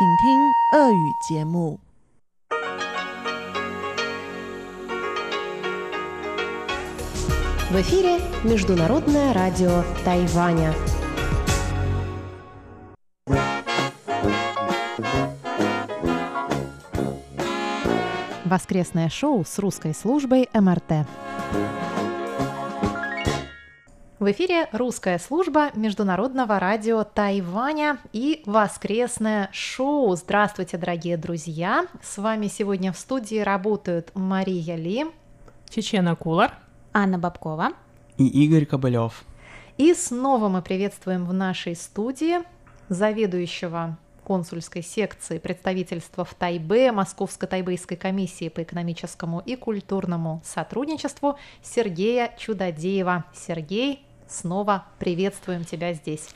请听俄语节目。 В эфире Международное радио Тайваня. Воскресное шоу с русской службой МРТ. В эфире русская служба Международного радио Тайваня и воскресное шоу. Здравствуйте, дорогие друзья! С вами сегодня в студии работают Мария Ли Чечена Кулар. Анна Бабкова. и Игорь Кобылев. И снова мы приветствуем в нашей студии заведующего консульской секции представительства в Тайбе Московско-Тайбейской комиссии по экономическому и культурному сотрудничеству Сергея Чудодеева. Сергей, снова приветствуем тебя здесь.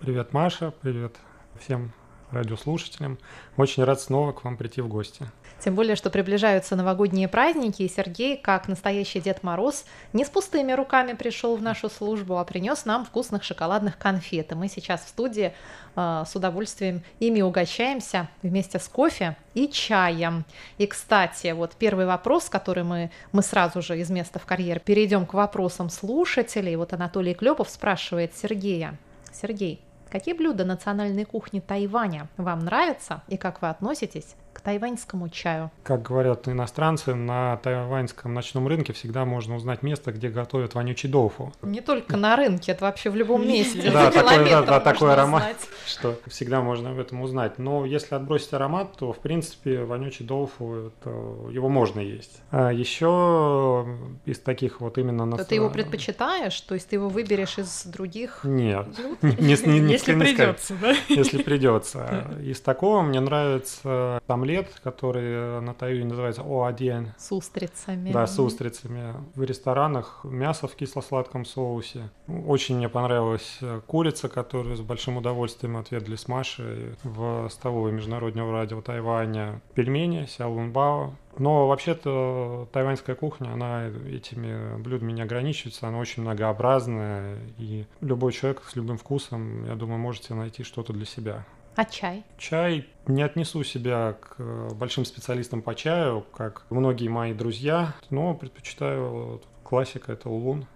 Привет, Маша, привет всем радиослушателям. Очень рад снова к вам прийти в гости. Тем более, что приближаются новогодние праздники, и Сергей, как настоящий Дед Мороз, не с пустыми руками пришел в нашу службу, а принес нам вкусных шоколадных конфет. И мы сейчас в студии э, с удовольствием ими угощаемся вместе с кофе и чаем. И, кстати, вот первый вопрос, который мы, мы сразу же из места в карьер перейдем к вопросам слушателей. Вот Анатолий Клепов спрашивает Сергея. Сергей, какие блюда национальной кухни Тайваня вам нравятся и как вы относитесь к тайваньскому чаю? Как говорят иностранцы, на тайваньском ночном рынке всегда можно узнать место, где готовят вонючий доуфу. Не только на рынке, это вообще в любом месте. Да, такой, аромат, что всегда можно об этом узнать. Но если отбросить аромат, то, в принципе, вонючий доуфу, его можно есть. А еще из таких вот именно... Ты его предпочитаешь, то есть ты его выберешь из других Нет, не, не- не- Если придется, да? если придется. Из такого мне нравится омлет, который на Тайване называется О1. с устрицами. Да, с устрицами. В ресторанах мясо в кисло-сладком соусе. Очень мне понравилась э, курица, которую с большим удовольствием отведали с Машей в столовой Международного радио Тайваня. Пельмени, сяолунбао. Но вообще-то тайваньская кухня, она этими блюдами не ограничивается, она очень многообразная, и любой человек с любым вкусом, я думаю, можете найти что-то для себя. А чай? Чай не отнесу себя к э, большим специалистам по чаю, как многие мои друзья, но предпочитаю классика, это улун.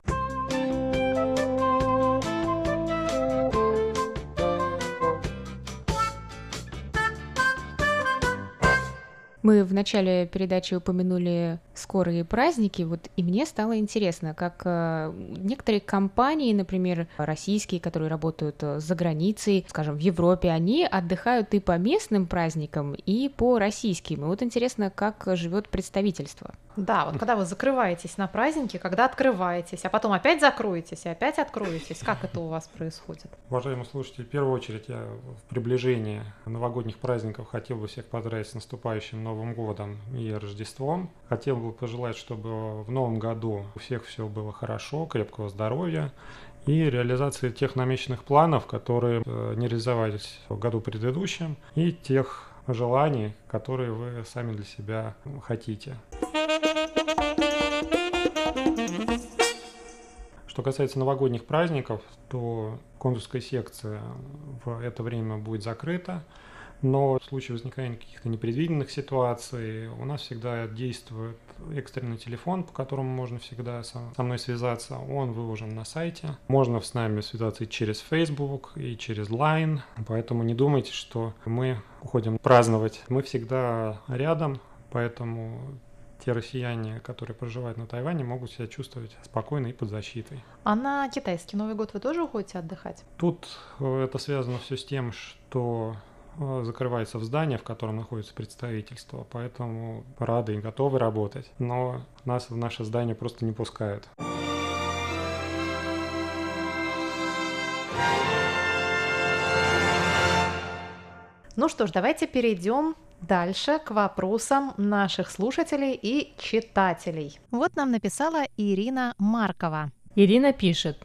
Мы в начале передачи упомянули скорые праздники, вот и мне стало интересно, как э, некоторые компании, например, российские, которые работают э, за границей, скажем, в Европе, они отдыхают и по местным праздникам, и по российским. И вот интересно, как живет представительство. Да, вот когда вы закрываетесь на праздники, когда открываетесь, а потом опять закроетесь и опять откроетесь, как это у вас происходит? Уважаемые слушатели, в первую очередь я в приближении новогодних праздников хотел бы всех поздравить с наступающим Новым годом и Рождеством. Хотел бы пожелать, чтобы в новом году у всех все было хорошо, крепкого здоровья и реализации тех намеченных планов, которые э, не реализовались в году предыдущем, и тех желаний, которые вы сами для себя хотите. Что касается новогодних праздников, то консульская секция в это время будет закрыта. Но в случае возникновения каких-то непредвиденных ситуаций у нас всегда действует экстренный телефон, по которому можно всегда со мной связаться. Он выложен на сайте. Можно с нами связаться и через Facebook, и через Line. Поэтому не думайте, что мы уходим праздновать. Мы всегда рядом, поэтому те россияне, которые проживают на Тайване, могут себя чувствовать спокойно и под защитой. А на китайский Новый год вы тоже уходите отдыхать? Тут э, это связано все с тем, что закрывается в здании, в котором находится представительство, поэтому рады и готовы работать, но нас в наше здание просто не пускают. Ну что ж, давайте перейдем дальше к вопросам наших слушателей и читателей. Вот нам написала Ирина Маркова. Ирина пишет.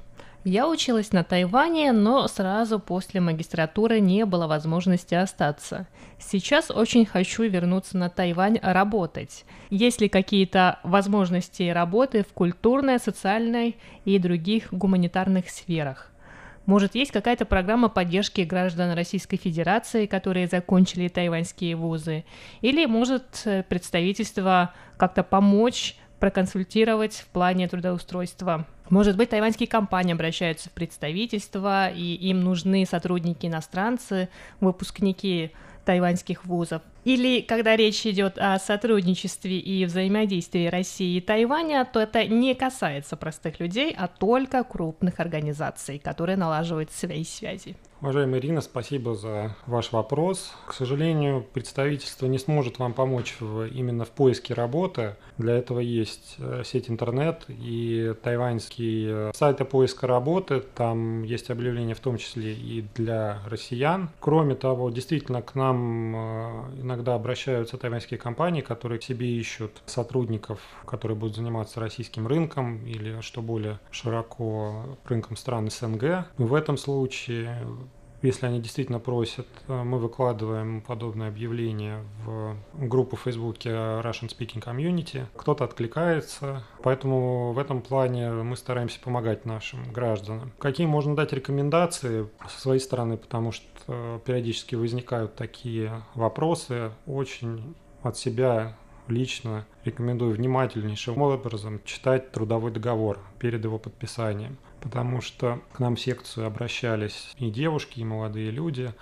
Я училась на Тайване, но сразу после магистратуры не было возможности остаться. Сейчас очень хочу вернуться на Тайвань работать. Есть ли какие-то возможности работы в культурной, социальной и других гуманитарных сферах? Может, есть какая-то программа поддержки граждан Российской Федерации, которые закончили тайваньские вузы? Или может э, представительство как-то помочь проконсультировать в плане трудоустройства. Может быть, тайваньские компании обращаются в представительство, и им нужны сотрудники-иностранцы, выпускники тайваньских вузов. Или когда речь идет о сотрудничестве и взаимодействии России и Тайваня, то это не касается простых людей, а только крупных организаций, которые налаживают свои связи. Уважаемая Ирина, спасибо за ваш вопрос. К сожалению, представительство не сможет вам помочь в, именно в поиске работы. Для этого есть э, сеть интернет и тайваньский э, сайт поиска работы. Там есть объявления в том числе и для россиян. Кроме того, действительно к нам э, иногда обращаются тайваньские компании, которые к себе ищут сотрудников, которые будут заниматься российским рынком или, что более широко, рынком стран СНГ. В этом случае если они действительно просят, э, мы выкладываем подобное объявление в группу в Фейсбуке Russian Speaking Community. Кто-то откликается, поэтому в этом плане мы стараемся помогать нашим гражданам. Какие можно дать рекомендации со своей стороны, потому что периодически возникают такие вопросы, очень от себя лично рекомендую внимательнейшим образом читать трудовой договор перед его подписанием. Потому что к нам в секцию обращались и девушки, и молодые люди,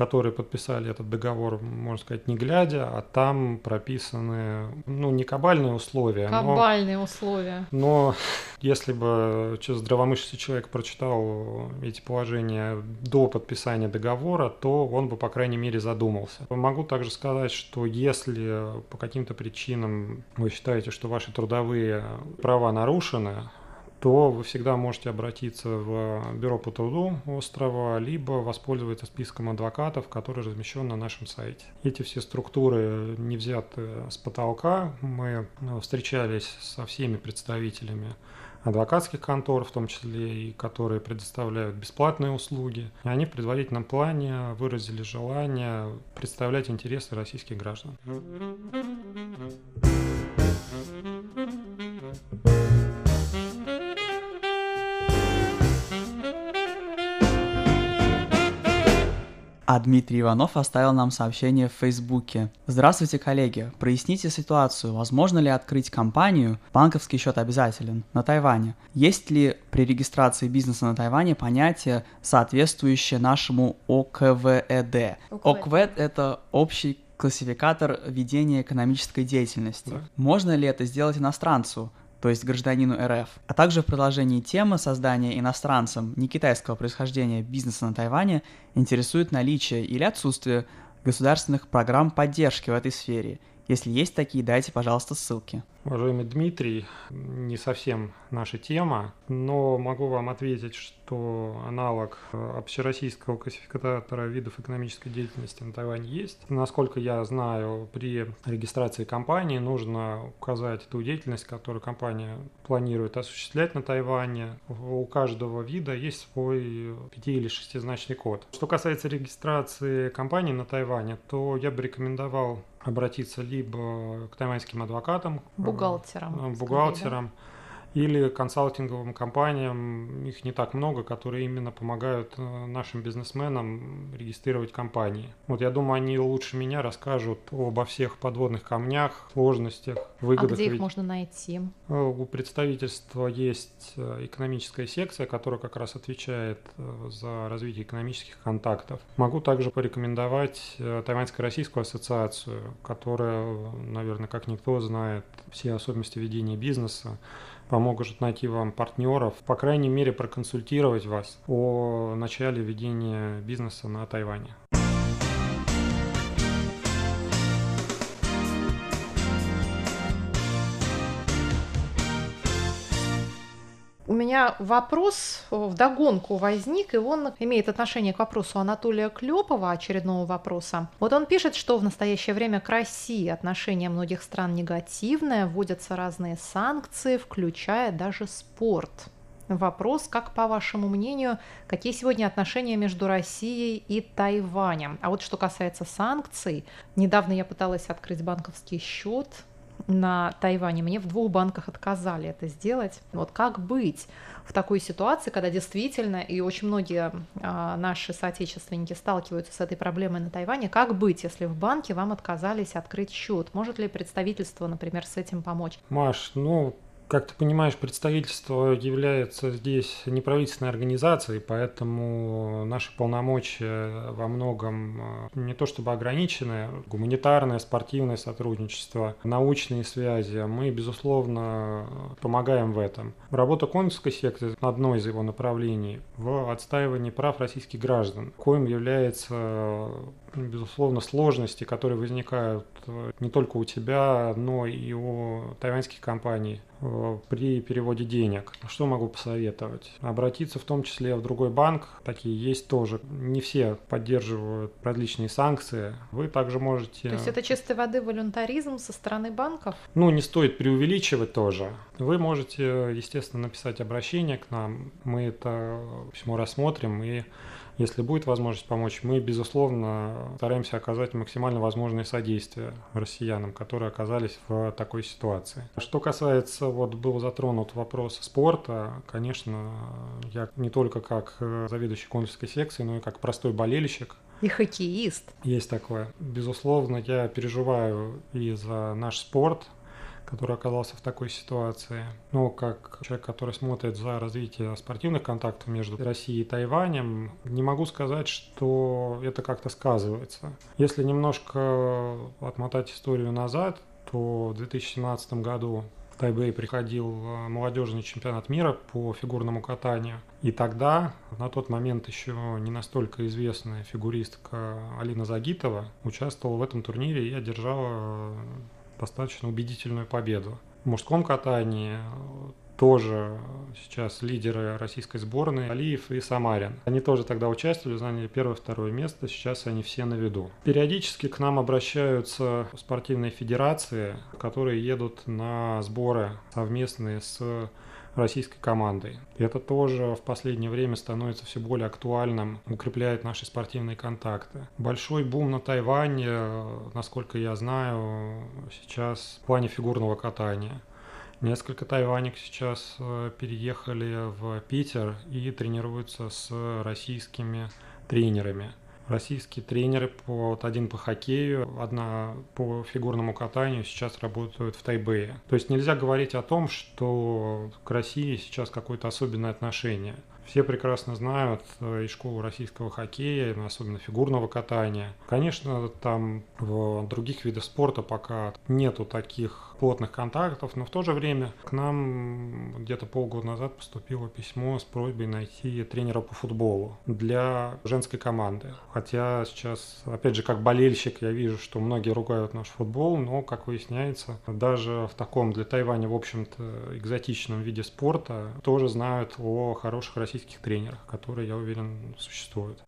которые подписали этот договор, можно сказать, не глядя, а там прописаны, ну, не кабальные условия. Кабальные но, условия. Но если бы здравомыслящий человек прочитал эти положения до подписания договора, то он бы, по крайней мере, задумался. Могу также сказать, что если по каким-то причинам вы считаете, что ваши трудовые права нарушены, то вы всегда можете обратиться в бюро по труду острова, либо воспользоваться списком адвокатов, который размещен на нашем сайте. Эти все структуры не взяты с потолка. Мы встречались со всеми представителями адвокатских контор, в том числе и которые предоставляют бесплатные услуги. И они в предварительном плане выразили желание представлять интересы российских граждан. А Дмитрий Иванов оставил нам сообщение в Фейсбуке. Здравствуйте, коллеги. Проясните ситуацию. Возможно ли открыть компанию, банковский счет обязателен, на Тайване? Есть ли при регистрации бизнеса на Тайване понятие, соответствующее нашему ОКВЭД? ОКВЭД – это общий классификатор ведения экономической деятельности. Да. Можно ли это сделать иностранцу? То есть гражданину РФ, а также в продолжении темы создания иностранцам не китайского происхождения бизнеса на Тайване интересует наличие или отсутствие государственных программ поддержки в этой сфере. Если есть такие, дайте, пожалуйста, ссылки. Уважаемый Дмитрий, не совсем наша тема, но могу вам ответить, что аналог общероссийского классификатора видов экономической деятельности на Тайване есть. Насколько я знаю, при регистрации компании нужно указать ту деятельность, которую компания планирует осуществлять на Тайване. У каждого вида есть свой пяти- или шестизначный код. Что касается регистрации компании на Тайване, то я бы рекомендовал обратиться либо к тайваньским адвокатам, бухгалтерам, бухгалтерам, да? Или консалтинговым компаниям, их не так много, которые именно помогают э, нашим бизнесменам регистрировать компании. Вот я думаю, они лучше меня расскажут обо всех подводных камнях, сложностях, выгодах. А где их Ведь можно найти? Э, у представительства есть э, экономическая секция, которая как раз отвечает за развитие экономических контактов. Могу также порекомендовать Тайваньско-Российскую ассоциацию, которая, наверное, как никто знает все особенности ведения бизнеса помогут найти вам партнеров, по крайней мере проконсультировать вас о начале ведения бизнеса на Тайване. У меня вопрос в догонку возник, и он имеет отношение к вопросу Анатолия Клепова, очередного вопроса. Вот он пишет, что в настоящее время к России отношение многих стран негативное, вводятся разные санкции, включая даже спорт. Вопрос, как по вашему мнению, какие сегодня отношения между Россией и Тайванем? А вот что касается санкций, недавно я пыталась открыть банковский счет на Тайване. Мне в двух банках отказали это сделать. Вот как быть в такой ситуации, когда действительно и очень многие а, наши соотечественники сталкиваются с этой проблемой на Тайване, как быть, если в банке вам отказались открыть счет? Может ли представительство, например, с этим помочь? Маш, ну как ты понимаешь, представительство является здесь неправительственной организацией, поэтому наши полномочия во многом э, не то чтобы ограничены. Гуманитарное, спортивное сотрудничество, научные связи. Мы, безусловно, помогаем в этом. Работа консульской секции – одно из его направлений в отстаивании прав российских граждан, коим является безусловно, сложности, которые возникают э, не только у тебя, но и у тайваньских компаний при переводе денег. Что могу посоветовать? Обратиться в том числе в другой банк, такие есть тоже. Не все поддерживают различные санкции. Вы также можете... То есть это чистой воды волюнтаризм со стороны банков? Ну, не стоит преувеличивать тоже. Вы можете, естественно, написать обращение к нам. Мы это письмо рассмотрим и если будет возможность помочь, мы, безусловно, стараемся оказать максимально возможное содействие россиянам, которые оказались в такой ситуации. Что касается, вот был затронут вопрос спорта, конечно, я не только как заведующий консульской секции, но и как простой болельщик и хоккеист. Есть такое. Безусловно, я переживаю и за наш спорт, который оказался в такой ситуации. Но как человек, который смотрит за развитие спортивных контактов между Россией и Тайванем, не могу сказать, что это как-то сказывается. Если немножко отмотать историю назад, то в 2017 году в Тайбэй приходил э, молодежный чемпионат мира по фигурному катанию. И тогда, на тот момент еще не настолько известная фигуристка Алина Загитова участвовала в этом турнире и одержала достаточно убедительную победу. В мужском катании тоже сейчас лидеры российской сборной Алиев и Самарин. Они тоже тогда участвовали, заняли первое-второе место, сейчас они все на виду. Периодически к нам обращаются спортивные федерации, которые едут на сборы совместные с российской командой. Это тоже в последнее время становится все более актуальным, укрепляет наши спортивные контакты. Большой бум на Тайване, насколько я знаю, сейчас в плане фигурного катания. Несколько тайванек сейчас э, переехали в Питер и тренируются с российскими тренерами российские тренеры, по, вот один по хоккею, одна по фигурному катанию сейчас работают в Тайбэе. То есть нельзя говорить о том, что к России сейчас какое-то особенное отношение. Все прекрасно знают э, и школу российского хоккея, особенно фигурного катания. Конечно, там в других видах спорта пока нету таких плотных контактов, но в то же время к нам где-то полгода назад поступило письмо с просьбой найти тренера по футболу для женской команды. Хотя сейчас, опять же, как болельщик, я вижу, что многие ругают наш футбол, но, как выясняется, даже в таком для Тайваня, в общем-то, экзотичном виде спорта тоже знают о хороших российских тренерах, которые, я уверен, существуют.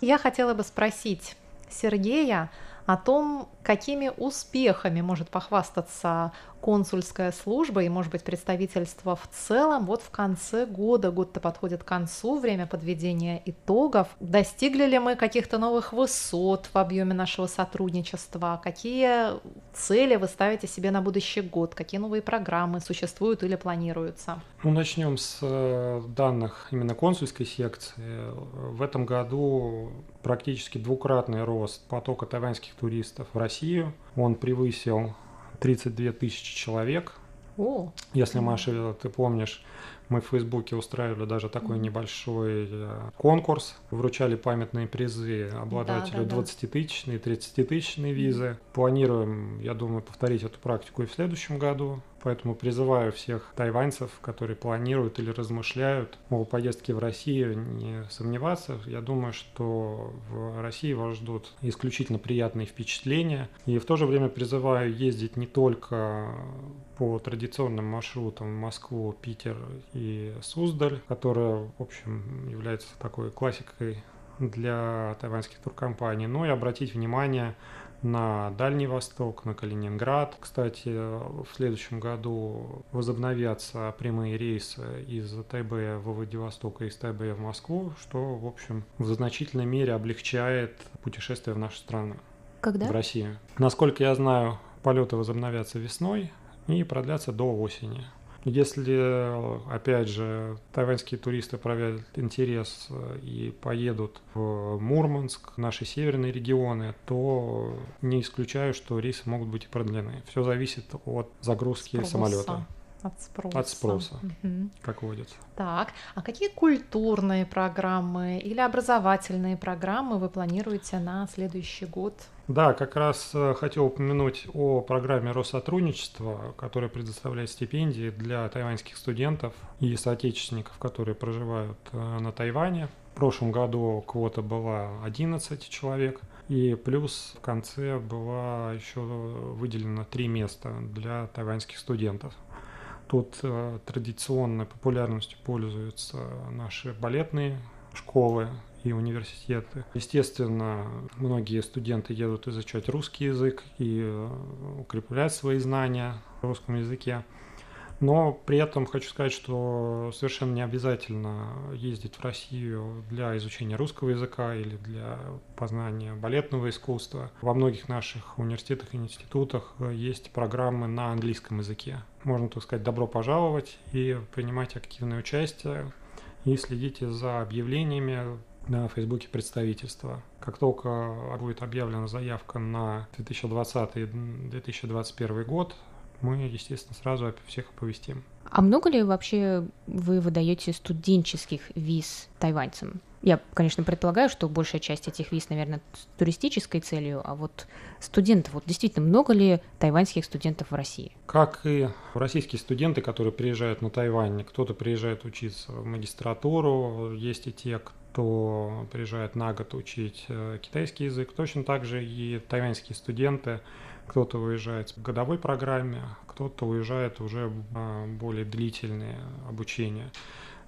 Я хотела бы спросить Сергея о том, какими успехами может похвастаться консульская служба и, может быть, представительство в целом вот в конце года, год-то подходит к концу, время подведения итогов. Достигли ли мы каких-то новых высот в объеме нашего сотрудничества? Какие цели вы ставите себе на будущий год? Какие новые программы существуют или планируются? Ну, начнем с э, данных именно консульской секции. В этом году практически двукратный рост потока тайваньских туристов в Россию. Он превысил 32 тысячи человек. О. Если, Маша, ты помнишь, мы в Фейсбуке устраивали даже такой небольшой э, конкурс, вручали памятные призы обладателю да, да, 20-тысячной и 30-тысячной визы. Планируем, я думаю, повторить эту практику и в следующем году. Поэтому призываю всех тайваньцев, которые планируют или размышляют о поездке в Россию, не сомневаться. Я думаю, что в России вас ждут исключительно приятные впечатления. И в то же время призываю ездить не только по традиционным маршрутам Москву, Питер и Суздаль, которая, в общем, является такой классикой для тайваньских туркомпаний, но и обратить внимание на Дальний Восток, на Калининград. Кстати, в следующем году возобновятся прямые рейсы из Тайбэя в Владивосток и из Тайбэя в Москву, что, в общем, в значительной мере облегчает путешествие в нашу страну. Когда? В Россию. Насколько я знаю, полеты возобновятся весной и продлятся до осени. Если, опять же, тайваньские туристы проявят интерес и поедут в Мурманск, наши северные регионы, то не исключаю, что рейсы могут быть и продлены. Все зависит от загрузки Спроса. самолета. От спроса. От спроса. Мгм. Как водится. Так, а какие культурные программы или образовательные программы вы планируете на следующий год? Да, как раз э, хотел упомянуть о программе Россотрудничества, которая предоставляет стипендии для тайваньских студентов и соотечественников, которые проживают э, на Тайване. В прошлом году квота была 11 человек, и плюс в конце было еще выделено три места для тайваньских студентов. Тут э, традиционной популярностью пользуются наши балетные школы и университеты. Естественно, многие студенты едут изучать русский язык и э, укреплять свои знания в русском языке. Но при этом хочу сказать, что совершенно не обязательно ездить в Россию для изучения русского языка или для познания балетного искусства. Во многих наших университетах и институтах есть программы на английском языке. Можно, так сказать, добро пожаловать и принимать активное участие и следите за объявлениями на Фейсбуке представительства. Как только будет объявлена заявка на 2020-2021 год, мы, естественно, сразу всех оповестим. А много ли вообще вы выдаете студенческих виз тайваньцам? Я, конечно, предполагаю, что большая часть этих виз, наверное, с туристической целью, а вот студентов, вот действительно, много ли тайваньских студентов в России? Как и российские студенты, которые приезжают на Тайвань, кто-то приезжает учиться в магистратуру, есть и те, кто приезжает на год учить э, китайский язык, точно так же и тайваньские студенты, кто-то уезжает в годовой программе, кто-то уезжает уже в более длительное обучение.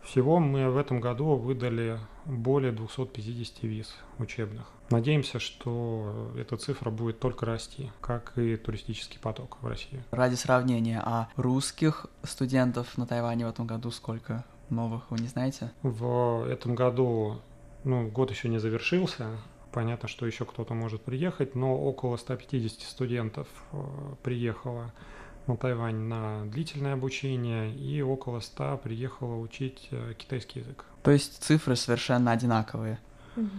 Всего мы в этом году выдали более 250 виз учебных. Надеемся, что эта цифра будет только расти, как и туристический поток в России. Ради сравнения, а русских студентов на Тайване в этом году сколько новых, вы не знаете? В этом году, ну, год еще не завершился, Понятно, что еще кто-то может приехать, но около 150 студентов э, приехало на Тайвань на длительное обучение и около 100 приехало учить э, китайский язык. То есть цифры совершенно одинаковые.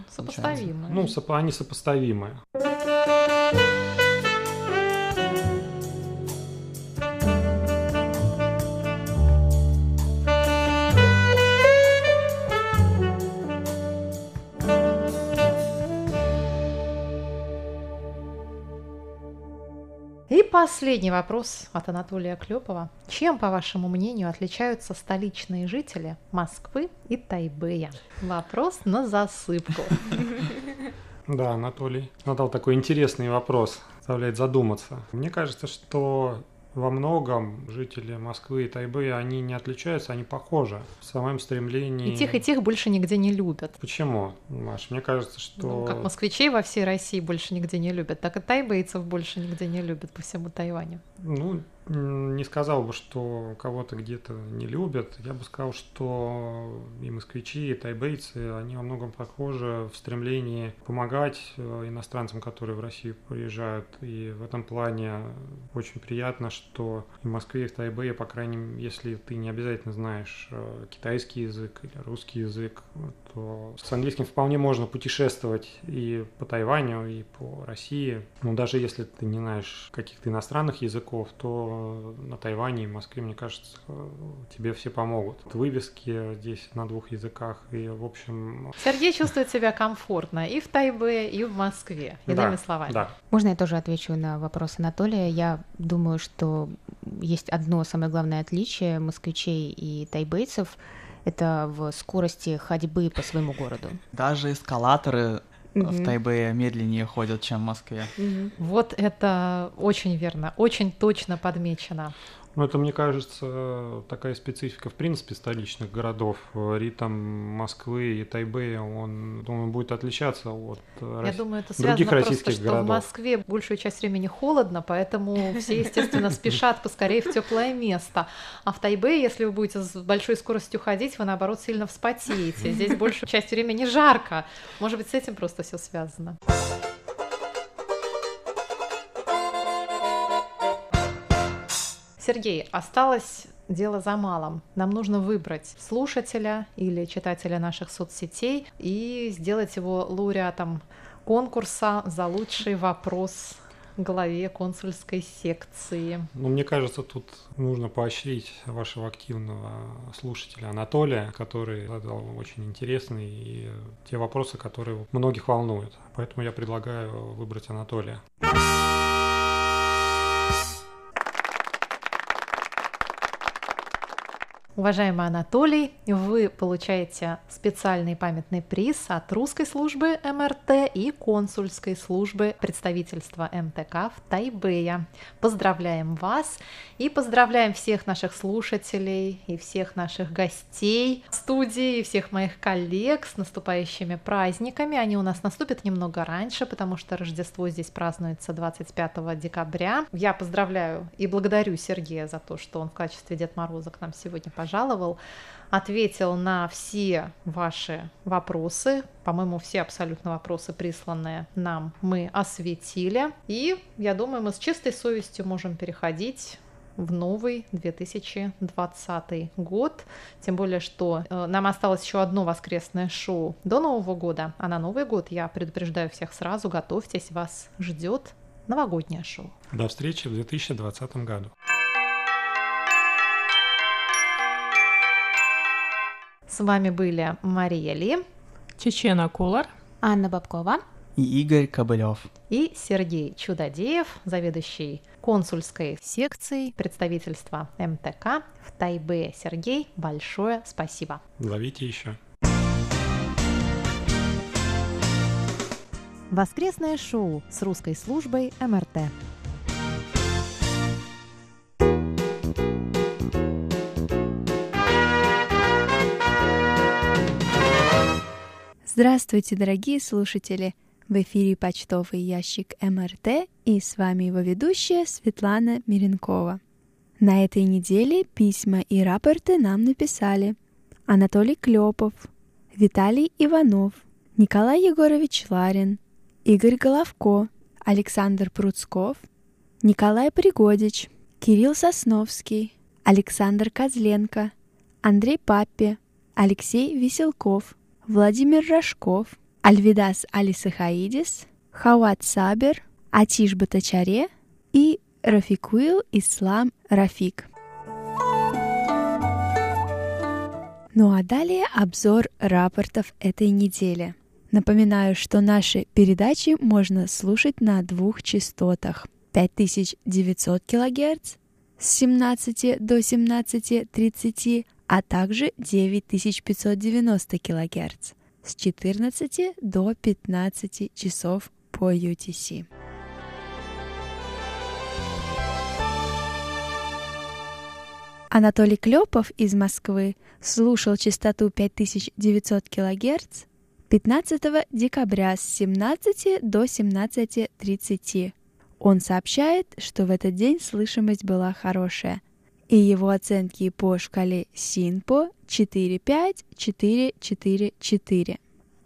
Сопоставимые. Ну, сопо- они сопоставимые. Последний вопрос от Анатолия Клепова. Чем, по вашему мнению, отличаются столичные жители Москвы и Тайбэя? Вопрос на засыпку. Да, Анатолий задал такой интересный вопрос, заставляет задуматься. Мне кажется, что во многом жители Москвы и Тайбэя, они не отличаются, они похожи в самом стремлении... И тех, и тех больше нигде не любят. Почему, Маш? Мне кажется, что... Ну, как москвичей во всей России больше нигде не любят, так и тайбэйцев больше нигде не любят по всему Тайваню. Ну, не сказал бы, что кого-то где-то не любят. Я бы сказал, что и москвичи, и тайбейцы, они во многом похожи в стремлении помогать э, иностранцам, которые в Россию приезжают. И в этом плане очень приятно, что и в Москве, и в Тайбэе, по крайней мере, если ты не обязательно знаешь э, китайский язык или русский язык, то с английским вполне можно путешествовать и по Тайваню, и по России. Но даже если ты не знаешь каких-то иностранных языков, то на Тайване и в Москве, мне кажется, тебе все помогут. Вывески здесь на двух языках, и, в общем... Сергей чувствует себя комфортно и в Тайбэе, и в Москве, иными да, словами. Да, Можно я тоже отвечу на вопрос Анатолия? Я думаю, что есть одно самое главное отличие москвичей и тайбейцев – это в скорости ходьбы по своему городу. Даже эскалаторы в. Тайбэе медленнее ходят, чем в Москве. Вот это очень верно, очень точно подмечено. Ну, это, мне кажется, такая специфика, в принципе, столичных городов. Ритм Москвы и Тайбэя, он, думаю, будет отличаться от Я рас... думаю, это других связано российских просто, что городов. в Москве большую часть времени холодно, поэтому все, естественно, спешат поскорее в теплое место. А в Тайбэе, если вы будете с большой скоростью ходить, вы, наоборот, сильно вспотеете. Здесь большую часть времени жарко. Может быть, с этим просто все связано. Сергей, осталось дело за малым. Нам нужно выбрать слушателя или читателя наших соцсетей и сделать его лауреатом конкурса за лучший вопрос главе консульской секции. Ну, мне кажется, тут нужно поощрить вашего активного слушателя Анатолия, который задал очень интересные и те вопросы, которые многих волнуют. Поэтому я предлагаю выбрать Анатолия. Уважаемый Анатолий, вы получаете специальный памятный приз от русской службы МРТ и консульской службы представительства МТК в Тайбэе. Поздравляем вас и поздравляем всех наших слушателей и всех наших гостей студии и всех моих коллег с наступающими праздниками. Они у нас наступят немного раньше, потому что Рождество здесь празднуется 25 декабря. Я поздравляю и благодарю Сергея за то, что он в качестве Дед Мороза к нам сегодня пожаловал, ответил на все ваши вопросы. По-моему, все абсолютно вопросы, присланные нам, мы осветили. И я думаю, мы с чистой совестью можем переходить в новый 2020 год. Тем более, что э, нам осталось еще одно воскресное шоу до Нового года, а на Новый год я предупреждаю всех сразу, готовьтесь, вас ждет новогоднее шоу. До встречи в 2020 году. С вами были Мария Ли Чечена Кулар. Анна Бабкова. И Игорь Кобылев. и Сергей Чудодеев, заведующий консульской секцией представительства МТК в Тайбе. Сергей, большое спасибо. Ловите еще. Воскресное шоу с русской службой МРТ. Здравствуйте, дорогие слушатели! В эфире почтовый ящик МРТ и с вами его ведущая Светлана Миренкова. На этой неделе письма и рапорты нам написали Анатолий Клепов, Виталий Иванов, Николай Егорович Ларин, Игорь Головко, Александр Пруцков, Николай Пригодич, Кирилл Сосновский, Александр Козленко, Андрей Паппе, Алексей Веселков, Владимир Рожков, Альвидас Алисахаидис, Хауат Сабер, Атиш Батачаре и Рафикуил Ислам Рафик. Ну а далее обзор рапортов этой недели. Напоминаю, что наши передачи можно слушать на двух частотах 5900 кГц с 17 до 17.30, а также 9590 кГц с 14 до 15 часов по UTC. Анатолий Клепов из Москвы слушал частоту 5900 кГц 15 декабря с 17 до 17.30. Он сообщает, что в этот день слышимость была хорошая, и его оценки по шкале СИНПО 45444.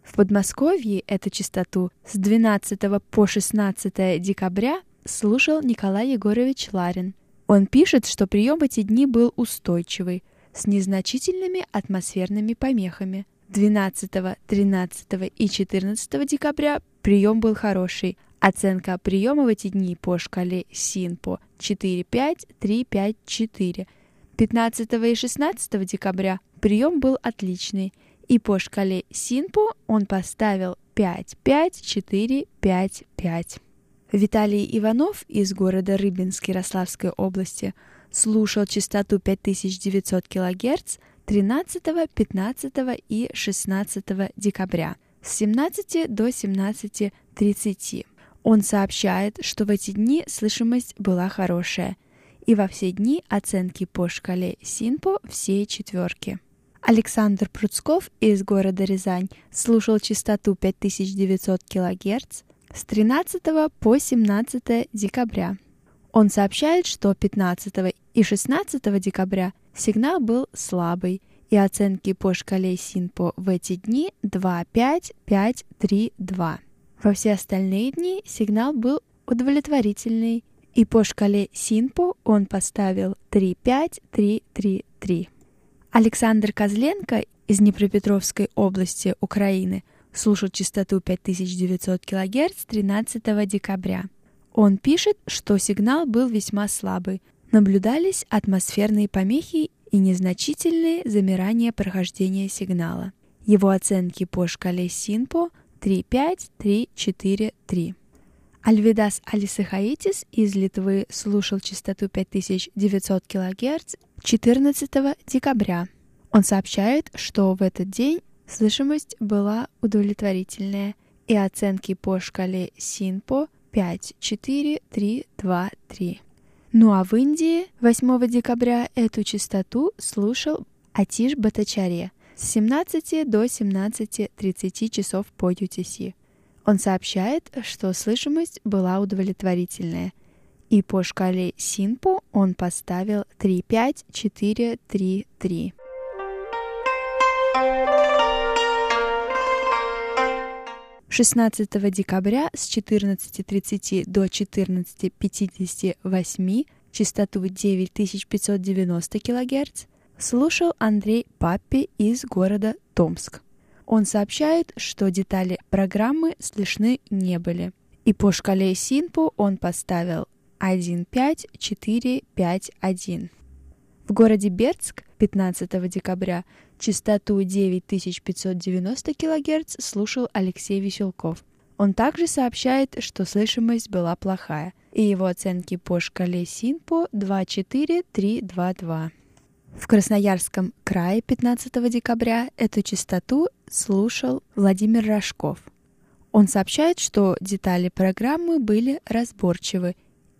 В Подмосковье эту частоту с 12 по 16 декабря слушал Николай Егорович Ларин. Он пишет, что прием эти дни был устойчивый, с незначительными атмосферными помехами. 12, 13 и 14 декабря прием был хороший. Оценка приема в эти дни по шкале СИНПО 4-5-3-5-4. 15 и 16 декабря прием был отличный, и по шкале СИНПО он поставил 5-5-4-5-5. Виталий Иванов из города Рыбинск Ярославской области слушал частоту 5900 кГц 13, 15 и 16 декабря с 17 до 17.30. Он сообщает, что в эти дни слышимость была хорошая, и во все дни оценки по шкале СИНПО все четверки. Александр Пруцков из города Рязань слушал частоту 5900 кГц с 13 по 17 декабря. Он сообщает, что 15 и 16 декабря сигнал был слабый, и оценки по шкале СИНПО в эти дни 2, 5, 5, 3, 2. Во все остальные дни сигнал был удовлетворительный, и по шкале СИНПО он поставил 3, 5, 3, 3, 3. Александр Козленко из Днепропетровской области Украины слушал частоту 5900 кГц 13 декабря. Он пишет, что сигнал был весьма слабый, наблюдались атмосферные помехи и незначительные замирания прохождения сигнала. Его оценки по шкале СИНПО 3,5, 3, 4, 3. Альвидас Алисахаитис из Литвы слушал частоту 5900 кГц 14 декабря. Он сообщает, что в этот день слышимость была удовлетворительная, и оценки по шкале СИНПО 5, 4, 3, 2, 3. Ну а в Индии 8 декабря эту частоту слушал Атиш Батачаре с 17 до 17.30 часов по UTC. Он сообщает, что слышимость была удовлетворительная, и по шкале Синпо он поставил 3, 4, 3, 3. 16 декабря с 14.30 до 14.58 частоту 9590 кГц слушал Андрей Паппи из города Томск. Он сообщает, что детали программы слышны не были. И по шкале Синпо он поставил 15451. В городе Бердск 15 декабря частоту 9590 кГц слушал Алексей Веселков. Он также сообщает, что слышимость была плохая, и его оценки по шкале СИНПО 24322. В Красноярском крае 15 декабря эту частоту слушал Владимир Рожков. Он сообщает, что детали программы были разборчивы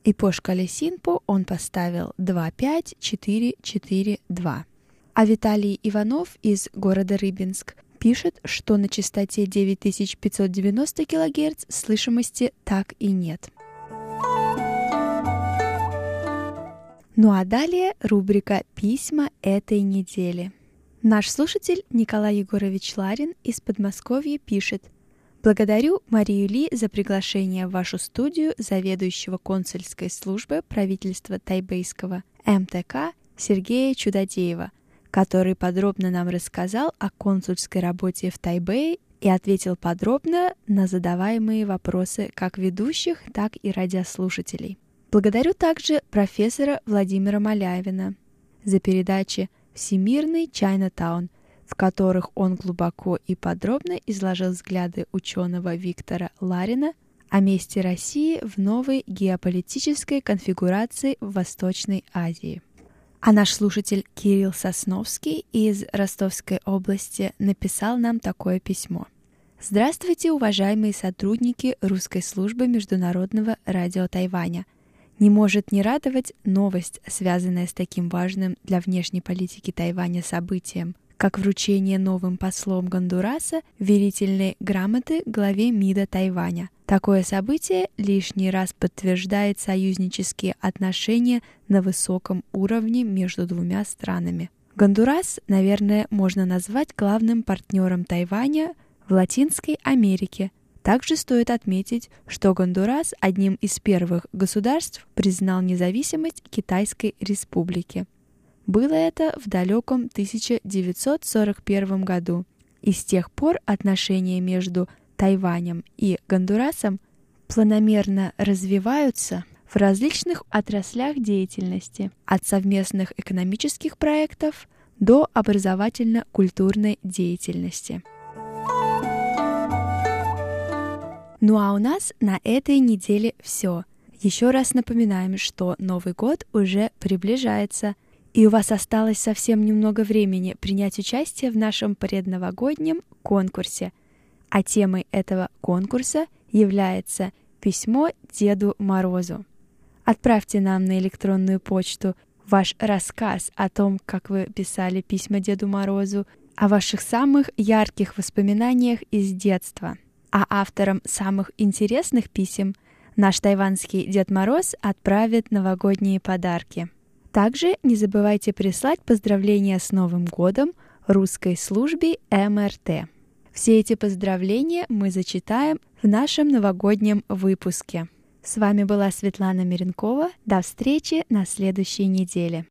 и по шкале Синпо он поставил 25442. А Виталий Иванов из города Рыбинск пишет, что на частоте 9590 кГц слышимости так и нет. Ну а далее рубрика «Письма этой недели». Наш слушатель Николай Егорович Ларин из Подмосковья пишет Благодарю Марию Ли за приглашение в вашу студию заведующего консульской службы правительства тайбейского МТК Сергея Чудодеева, который подробно нам рассказал о консульской работе в Тайбэе и ответил подробно на задаваемые вопросы как ведущих, так и радиослушателей. Благодарю также профессора Владимира Маляевина за передачи «Всемирный Чайнатаун», в которых он глубоко и подробно изложил взгляды ученого Виктора Ларина о месте России в новой геополитической конфигурации в Восточной Азии. А наш слушатель Кирилл Сосновский из Ростовской области написал нам такое письмо. Здравствуйте, уважаемые сотрудники русской службы Международного радио Тайваня. Не может не радовать новость, связанная с таким важным для внешней политики Тайваня событием – как вручение новым послом Гондураса верительной грамоты главе МИДа Тайваня. Такое событие лишний раз подтверждает союзнические отношения на высоком уровне между двумя странами. Гондурас, наверное, можно назвать главным партнером Тайваня в Латинской Америке. Также стоит отметить, что Гондурас одним из первых государств признал независимость Китайской Республики. Было это в далеком 1941 году, и с тех пор отношения между Тайванем и Гондурасом планомерно развиваются в различных отраслях деятельности, от совместных экономических проектов до образовательно-культурной деятельности. Ну а у нас на этой неделе все. Еще раз напоминаем, что Новый год уже приближается – и у вас осталось совсем немного времени принять участие в нашем предновогоднем конкурсе. А темой этого конкурса является письмо Деду Морозу. Отправьте нам на электронную почту ваш рассказ о том, как вы писали письма Деду Морозу, о ваших самых ярких воспоминаниях из детства. А авторам самых интересных писем наш тайванский Дед Мороз отправит новогодние подарки. Также не забывайте прислать поздравления с Новым годом русской службе МРТ. Все эти поздравления мы зачитаем в нашем новогоднем выпуске. С вами была Светлана Миренкова. До встречи на следующей неделе.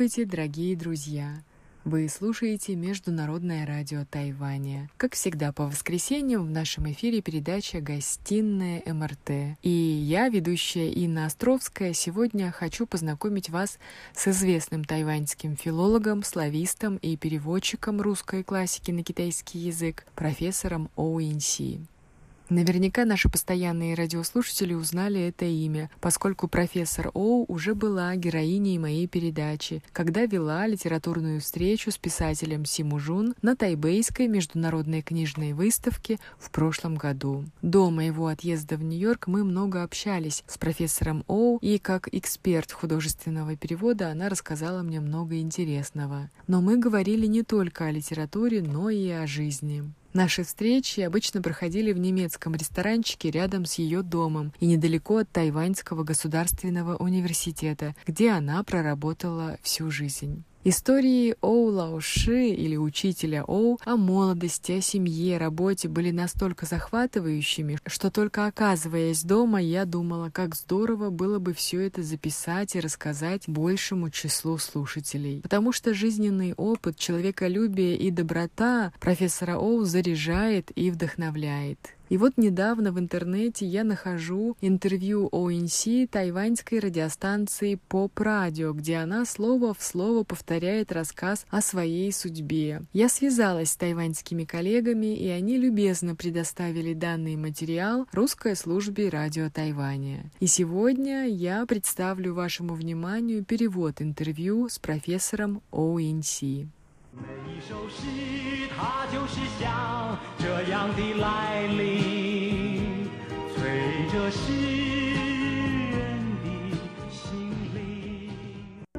Здравствуйте, дорогие друзья! Вы слушаете Международное радио Тайваня. Как всегда, по воскресеньям в нашем эфире передача «Гостиная МРТ». И я, ведущая Инна Островская, сегодня хочу познакомить вас с известным тайваньским филологом, славистом и переводчиком русской классики на китайский язык, профессором Оу Инси. Наверняка наши постоянные радиослушатели узнали это имя, поскольку профессор Оу уже была героиней моей передачи, когда вела литературную встречу с писателем Симу Жун на Тайбейской международной книжной выставке в прошлом году. До моего отъезда в Нью-Йорк мы много общались с профессором Оу, и как эксперт художественного перевода она рассказала мне много интересного. Но мы говорили не только о литературе, но и о жизни. Наши встречи обычно проходили в немецком ресторанчике рядом с ее домом и недалеко от Тайваньского государственного университета, где она проработала всю жизнь. Истории Оу Лаоши или учителя Оу о молодости, о семье, работе были настолько захватывающими, что только оказываясь дома, я думала, как здорово было бы все это записать и рассказать большему числу слушателей. Потому что жизненный опыт, человеколюбие и доброта профессора Оу заряжает и вдохновляет. И вот недавно в интернете я нахожу интервью ОНС тайваньской радиостанции Поп Радио, где она слово в слово повторяет рассказ о своей судьбе. Я связалась с тайваньскими коллегами, и они любезно предоставили данный материал русской службе радио Тайваня. И сегодня я представлю вашему вниманию перевод интервью с профессором ОНС. 每一首诗，它就是像这样的来临，催着诗人的心灵。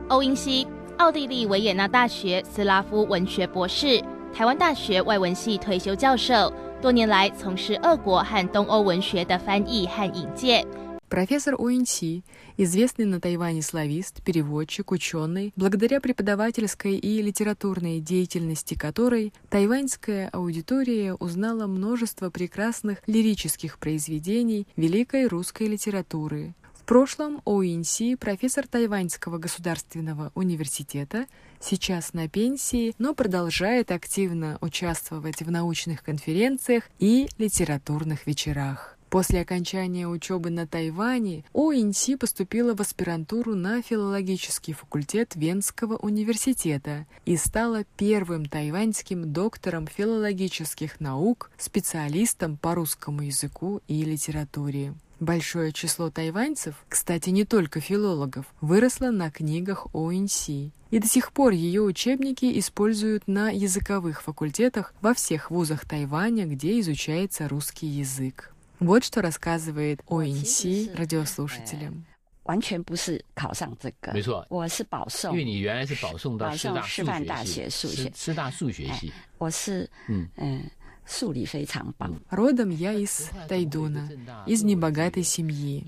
欧英熙，奥地利维也纳大学斯拉夫文学博士，台湾大学外文系退休教授，多年来从事俄国和东欧文学的翻译和引介。Профессор Уинси, известный на Тайване славист, переводчик, ученый, благодаря преподавательской и литературной деятельности которой тайваньская аудитория узнала множество прекрасных лирических произведений великой русской литературы. В прошлом Оуинси, профессор Тайваньского государственного университета, сейчас на пенсии, но продолжает активно участвовать в научных конференциях и литературных вечерах. После окончания учебы на Тайване О Инси поступила в аспирантуру на филологический факультет Венского университета и стала первым тайваньским доктором филологических наук, специалистом по русскому языку и литературе. Большое число тайваньцев, кстати, не только филологов, выросло на книгах ОНС. И до сих пор ее учебники используют на языковых факультетах во всех вузах Тайваня, где изучается русский язык. Вот что рассказывает ОНС радиослушателям. 完全不是考上这个，没错，我是保送，因为你原来是保送到师大师范大学数学，师大数学系，我是嗯嗯。数理非常棒。Родом я из Тайдуна, из небогатой семьи.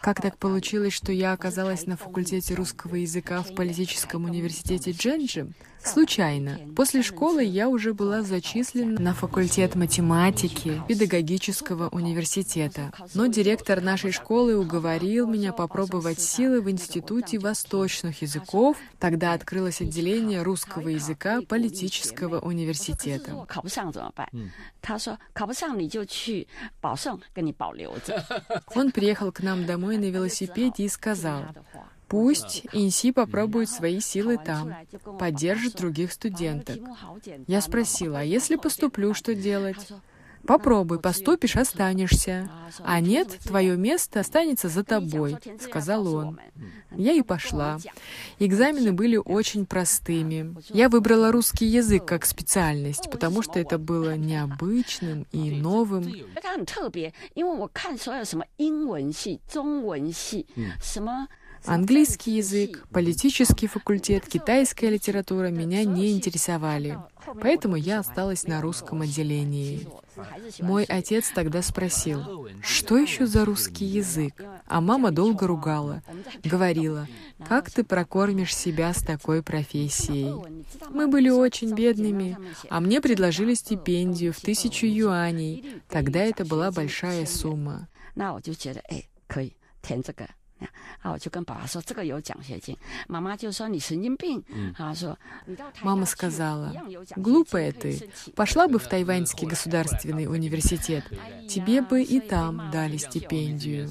Как так получилось, что я оказалась на факультете русского языка в политическом университете Дженджи? Случайно. После школы я уже была зачислена на факультет математики педагогического университета. Но директор нашей школы уговорил меня попробовать силы в Институте восточных языков. Тогда открылось отделение русского языка политического университета. Он приехал к нам домой на велосипеде и сказал, Пусть Инси попробует свои силы там, поддержит других студенток. Я спросила, а если поступлю, что делать? Попробуй, поступишь, останешься. А нет, твое место останется за тобой, сказал он. Я и пошла. Экзамены были очень простыми. Я выбрала русский язык как специальность, потому что это было необычным и новым. Английский язык, политический факультет, китайская литература меня не интересовали, поэтому я осталась на русском отделении. Мой отец тогда спросил, что еще за русский язык? А мама долго ругала, говорила, как ты прокормишь себя с такой профессией? Мы были очень бедными, а мне предложили стипендию в тысячу юаней. Тогда это была большая сумма. 啊，我就跟爸爸说这个有奖学金，妈妈就说你神经病。她说，мама сказала, глупая ты, пошла бы в Тайваньский государственный университет, тебе бы и там дали стипендию.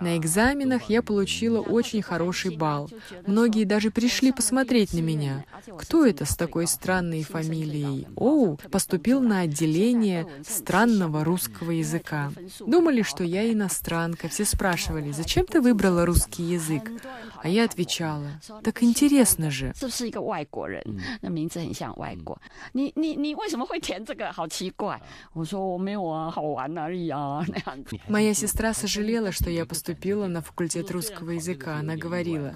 На экзаменах я получила очень хороший балл. Многие даже пришли посмотреть на меня. Кто это с такой странной фамилией? Оу, поступил на отделение странного русского языка. Думали, что я иностранка. Все спрашивали, зачем ты выбрала русский язык? А я отвечала, так интересно же. Моя сестра сожалела, что я поступила на факультет русского языка. Она говорила,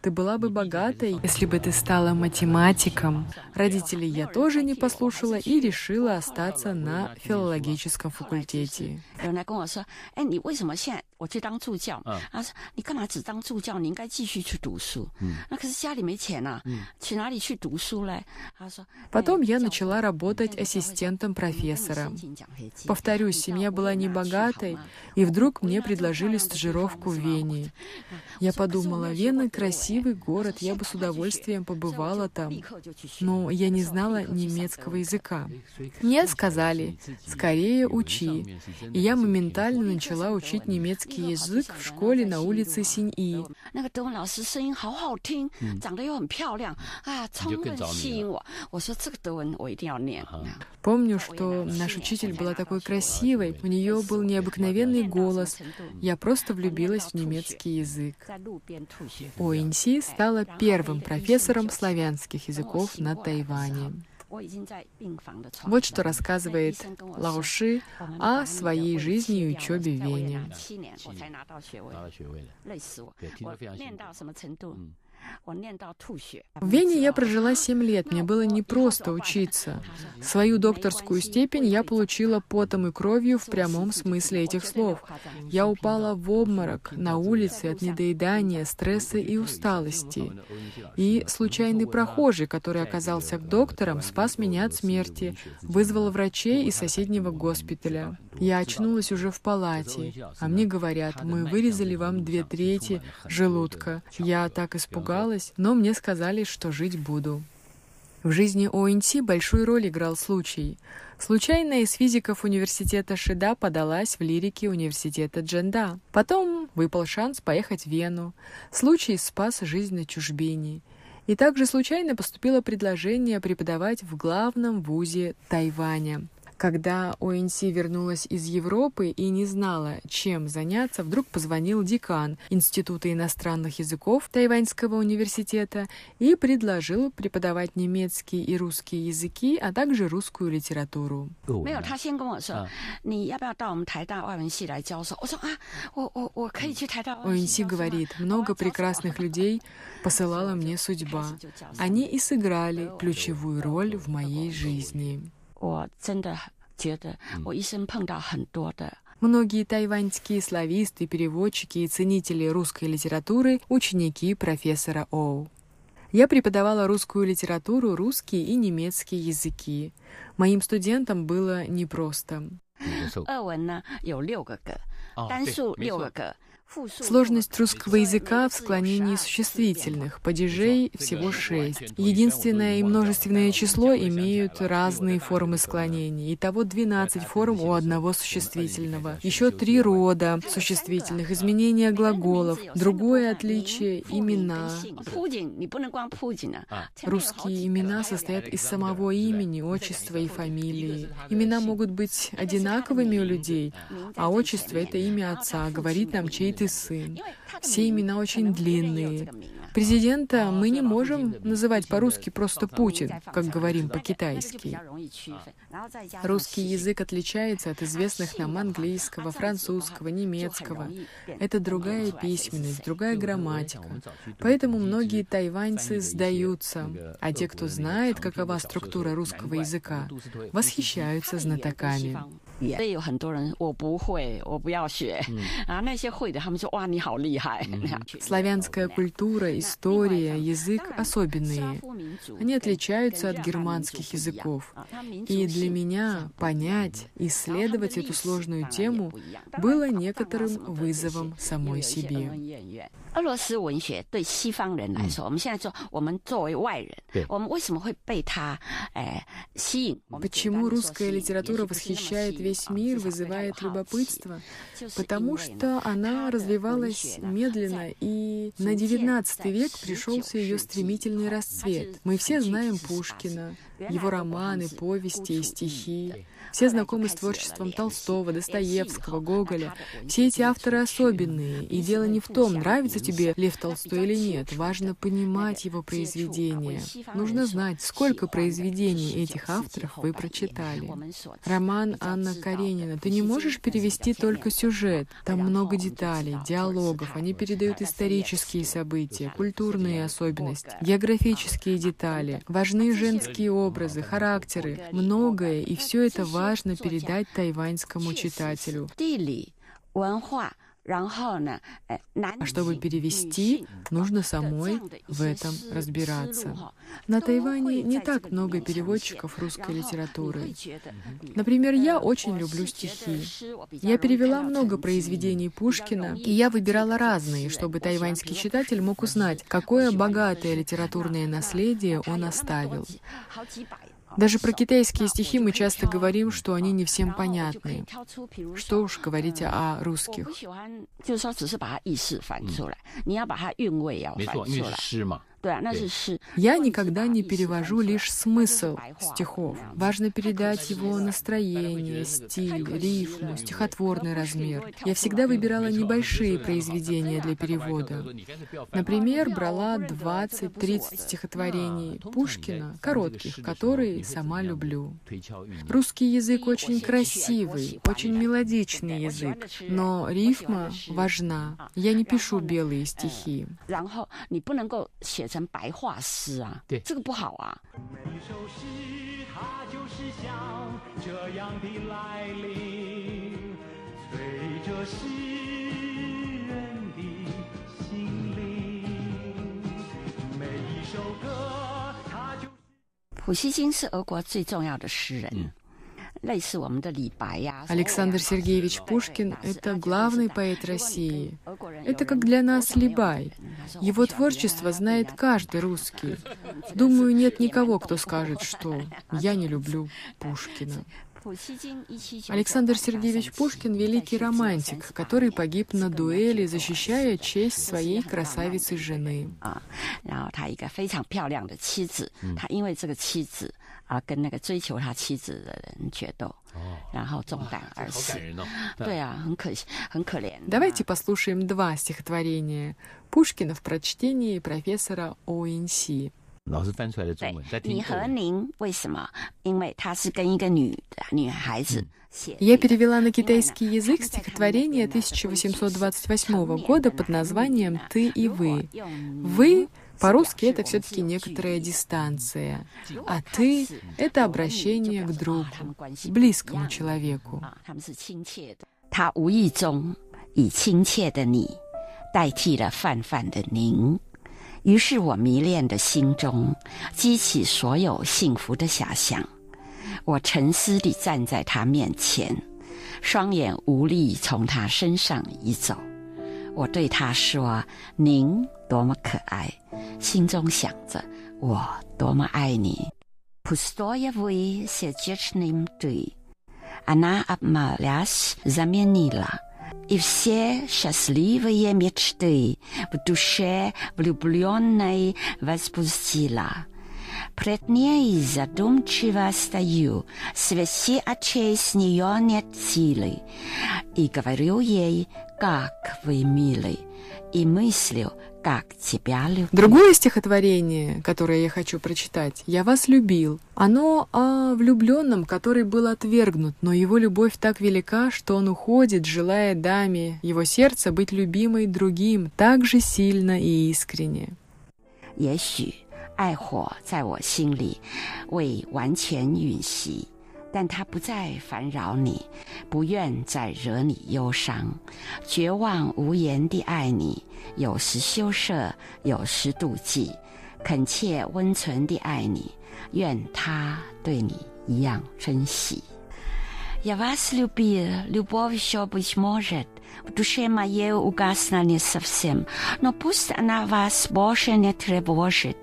ты была бы богатой, если бы ты стала математиком. Родителей я тоже не послушала и решила остаться на филологическом факультете. 我去当助教，他说：“你干嘛只当助教？你应该 继续去读书。”那可是家里没钱啊，去哪里去读书嘞？他说：“Потом я начала работать ассистентом профессора. Повторюсь, семья была небогатой, и вдруг мне предложили стажировку в Вене. Я подумала, Вена — красивый город, я бы с удовольствием побывала там. Но я не знала немецкого языка. Мне сказали, скорее учи. И я моментально начала учить немецкий немецкий язык в школе на улице Синьи. Помню, что наш учитель была такой красивой, у нее был необыкновенный голос. Я просто влюбилась в немецкий язык. Оинси стала первым профессором славянских языков на Тайване. Вот что рассказывает Лауши о своей жизни и учебе в Вене. В Вене я прожила 7 лет, мне было непросто учиться. Свою докторскую степень я получила потом и кровью в прямом смысле этих слов. Я упала в обморок на улице от недоедания, стресса и усталости. И случайный прохожий, который оказался доктором, спас меня от смерти, вызвал врачей из соседнего госпиталя. Я очнулась уже в палате, а мне говорят, мы вырезали вам две трети желудка. Я так испугалась, но мне сказали, что жить буду. В жизни ОНТ большую роль играл случай. Случайно из физиков университета Шида подалась в лирике университета Дженда. Потом выпал шанс поехать в Вену. Случай спас жизнь на чужбине. И также случайно поступило предложение преподавать в главном вузе Тайваня. Когда ОНС вернулась из Европы и не знала, чем заняться, вдруг позвонил декан Института иностранных языков Тайваньского университета и предложил преподавать немецкий и русский языки, а также русскую литературу. ОНС говорит, много прекрасных людей посылала мне судьба. Они и сыграли ключевую роль в моей жизни. 我真的觉得我一生碰到很多的 Многие тайваньские слависты, переводчики и ценители русской литературы – ученики профессора Оу. Я преподавала русскую литературу, русский и немецкий языки. Моим студентам было непросто. 俄文呢有六个格，单数六个格， Сложность русского языка в склонении существительных, падежей всего шесть. Единственное и множественное число имеют разные формы склонений. Итого 12 форм у одного существительного. Еще три рода существительных, изменения глаголов. Другое отличие — имена. Русские имена состоят из самого имени, отчества и фамилии. Имена могут быть одинаковыми у людей, а отчество — это имя отца, говорит нам чей-то ты сын. Все имена очень длинные. Президента мы не можем называть по-русски просто Путин, как говорим по-китайски. Русский язык отличается от известных нам английского, французского, немецкого. Это другая письменность, другая грамматика. Поэтому многие тайваньцы сдаются, а те, кто знает, какова структура русского языка, восхищаются знатоками. 所以有很多人我不会，我不要学。然后那些会的，他们说哇你好厉害。那样 Славянская культура, история, язык особенные. Они отличаются от германских языков. И для меня понять, исследовать эту сложную тему было некоторым вызовом самой себе. 俄罗斯文学对西方人来说，我们现在说，我们作为外人，我们为什么会被它哎吸引？ Почему русская литература восхищает весь мир, вызывает любопытство? Потому что она развивалась медленно, и на XIX век пришелся ее стремительный расцвет. Мы все знаем Пушкина, его романы, повести и стихи. Все знакомы с творчеством Толстого, Достоевского, Гоголя. Все эти авторы особенные. И дело не в том, нравится тебе Лев Толстой или нет. Важно понимать его произведения. Нужно знать, сколько произведений этих авторов вы прочитали. Роман Анна Каренина. Ты не можешь перевести только сюжет. Там много деталей, диалогов. Они передают исторические события, культурные особенности, географические детали. Важны женские образы, характеры. Многое, и все это важно важно передать тайваньскому читателю. А чтобы перевести, нужно самой в этом разбираться. На Тайване не так много переводчиков русской литературы. Например, я очень люблю стихи. Я перевела много произведений Пушкина, и я выбирала разные, чтобы тайваньский читатель мог узнать, какое богатое литературное наследие он оставил. Даже про китайские стихи мы часто говорим, что они не всем понятны. Что уж говорить о 我 русских. 不 喜欢，就是说只是把它意识翻出来，你要把它韵味也要翻没错，因为是出来。诗嘛。对啊，那是诗。 Я никогда не перевожу лишь смысл стихов. Важно передать его настроение, стиль, рифму, стихотворный размер. Я всегда выбирала небольшие произведения для перевода. Например, брала 20-30 стихотворений Пушкина, коротких, которые сама люблю. Русский язык очень красивый, очень мелодичный язык, но рифма важна. Я не пишу белые стихи. 然后你不能够写 成白话诗啊，对这个不好啊。每一首诗，它就是像这样的来临，随着诗人的心灵。每一首歌，它就普希金是俄国最重要的诗人，类似我们的李白呀、 Александр Сергеевич Пушкин — это главный поэт России. Это как для нас Либай. Его творчество знает каждый русский. Думаю, нет никого, кто скажет, что я не люблю Пушкина. 普希金一七九 Александр Сергеевич Пушкин — великий романтик, который погиб на дуэли, защищая честь своей красавицы жены. 啊，然后他一个非常漂亮的妻子，他因为这个妻子啊跟那个追求他妻子的人决斗，然后中弹而好死感。人哦。对啊，很可惜，很可怜。 Давайте послушаем два стихотворения Пушкина в прочтении профессора О'Инси. 老师翻出来的中文，在听你和您为什么？因为他是跟一个女的女孩子写。 Я перевела на китайский язык стихотворение 1828 года под названием «Ты и вы». «Вы» по-русски это все-таки некоторая дистанция, а «ты» — это обращение к другу, близкому человеку. 啊，他们是亲切的。他无意中以亲切的你代替了泛泛的您， 于是我迷恋的心中激起所有幸福的遐想。我沉思地站在他面前，双眼无力从他身上移走。我对他说：“您多么可爱！”心中想着：“我多么爱你。” Postoyevoy s e d z e c h n i m d u Anna abmalas zamenila. И все счастливые мечты в душе влюбленной возбудила. Пред ней задумчиво стою, связи очей с нее нет силы. И говорю ей, как вы милы, и мыслю, как тебя люблю. Другое стихотворение, которое я хочу прочитать, «Я вас любил». Оно о влюбленном, который был отвергнут, но его любовь так велика, что он уходит, желая даме его сердца быть любимой другим так же сильно и искренне. 也许爱火在我心里未完全陨熄， 但它不再烦扰你，不愿再惹你忧伤，绝望无言地爱你，有时羞涩，有时妒忌，恳切温存地爱你，愿他对你一样珍惜。Я вас любил, любовь еще быть может, В душе моей угасла не совсем, но пусть она вас больше не тревожит.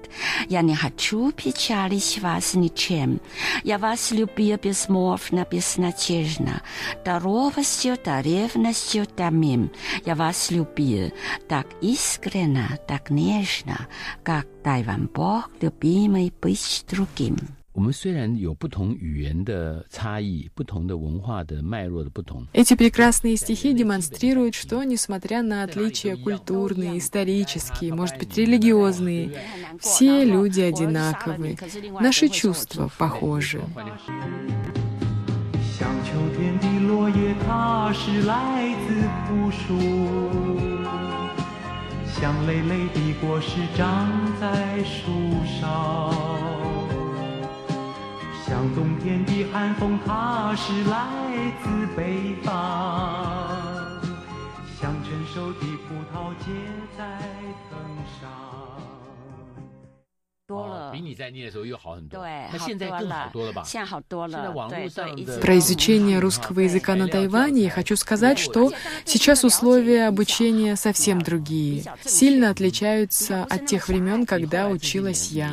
Я не хочу печалить вас ничем. Я вас любил безмолвно, безнадежно, до ровностью, до ревностью томим. Я вас любил так искренно, так нежно, как дай вам Бог, любимый, быть другим. 我们虽然有不同语言的差异，不同的文化的脉络的不同， Эти прекрасные стихи демонстрируют, что, несмотря на отличия культурные, исторические, может быть, религиозные, все люди одинаковы. Наши чувства похожи. 像秋天的落叶，它是来自朴树；像累累的果实长在树上； 像冬天的寒风，它是来自北方；像成熟的葡萄结在 Про изучение русского языка на Тайване я хочу сказать, что сейчас условия обучения совсем другие, сильно отличаются от тех времен, когда училась я.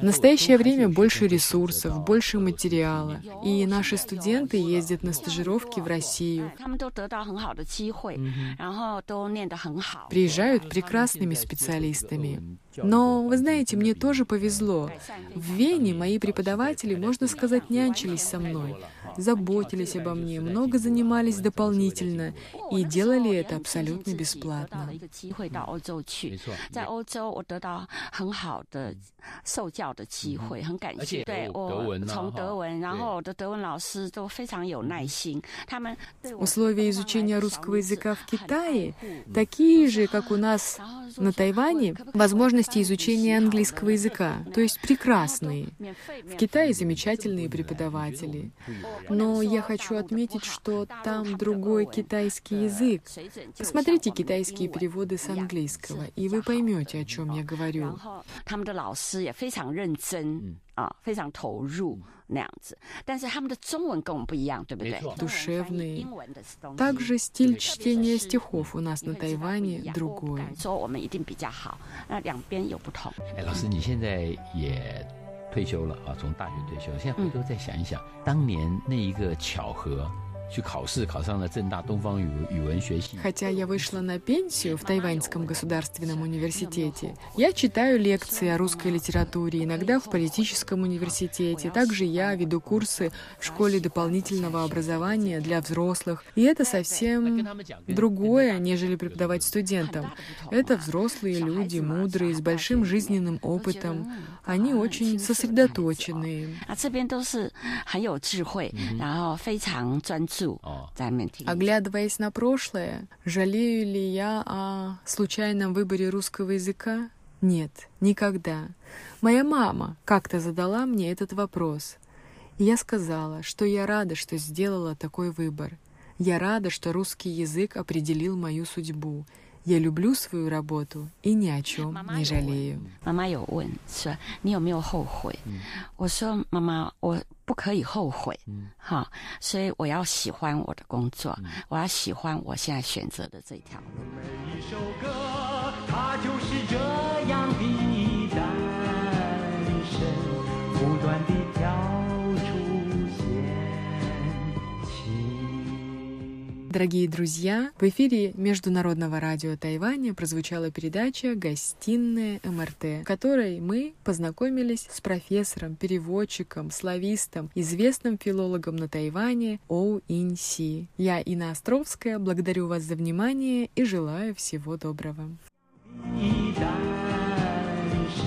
В настоящее время больше ресурсов, больше материала, и наши студенты ездят на стажировки в Россию. Приезжают э, прекрасными специалистами. Но, вы знаете, мне тоже повезло. В Вене мои преподаватели, можно сказать, нянчились со мной, заботились обо мне, много занимались дополнительно и делали это абсолютно бесплатно. Условия изучения русского языка в Китае такие же, как у нас на Тайване, возможно, возможности изучения английского языка, то есть прекрасные. В Китае замечательные преподаватели. Но я хочу отметить, что там другой китайский язык. Посмотрите китайские переводы с английского, и вы поймете, о чем я 然 говорю. 后他们的老师也非常认真 啊，非常投入那样子。但是他们的中文跟我们不一样，对不对没错？中文翻译 Душевные. 英文的东西 Также стиль чтения стихов у нас на Тайване 我不 другой. 敢说我们一定比较好，那两边有不同。哎，老师，你现在也退休了啊，从大学退休，现在回头再想一想，当年那一个巧合， Хотя я вышла на пенсию в Тайваньском государственном университете, я читаю лекции о русской литературе, иногда в политическом университете. Также я веду курсы в школе дополнительного образования для взрослых. И это совсем другое, нежели преподавать студентам. Это взрослые люди, мудрые, с большим жизненным опытом. Они очень сосредоточенные. Mm. А. отцу. Оглядываясь на прошлое, жалею ли я о случайном выборе русского языка? Нет, никогда. Моя мама как-то задала мне этот вопрос. И я сказала, что я рада, что сделала такой выбор. Я рада, что русский язык определил мою судьбу. Я люблю свою работу и ни о чем не жалею. 妈妈有问说你有没有后悔？我说妈妈，我不可以后悔，哈，所以我要喜欢我的工作，我要喜欢我现在选择的这条路。每一首歌，它就是这样的诞生，不断 Дорогие друзья, в эфире Международного радио Тайваня прозвучала передача «Гостиная МРТ», в которой мы познакомились с профессором, переводчиком, славистом, известным филологом на Тайване Оу Ин Си. Я, Инна Островская, благодарю вас за внимание и желаю всего доброго. 的诞生，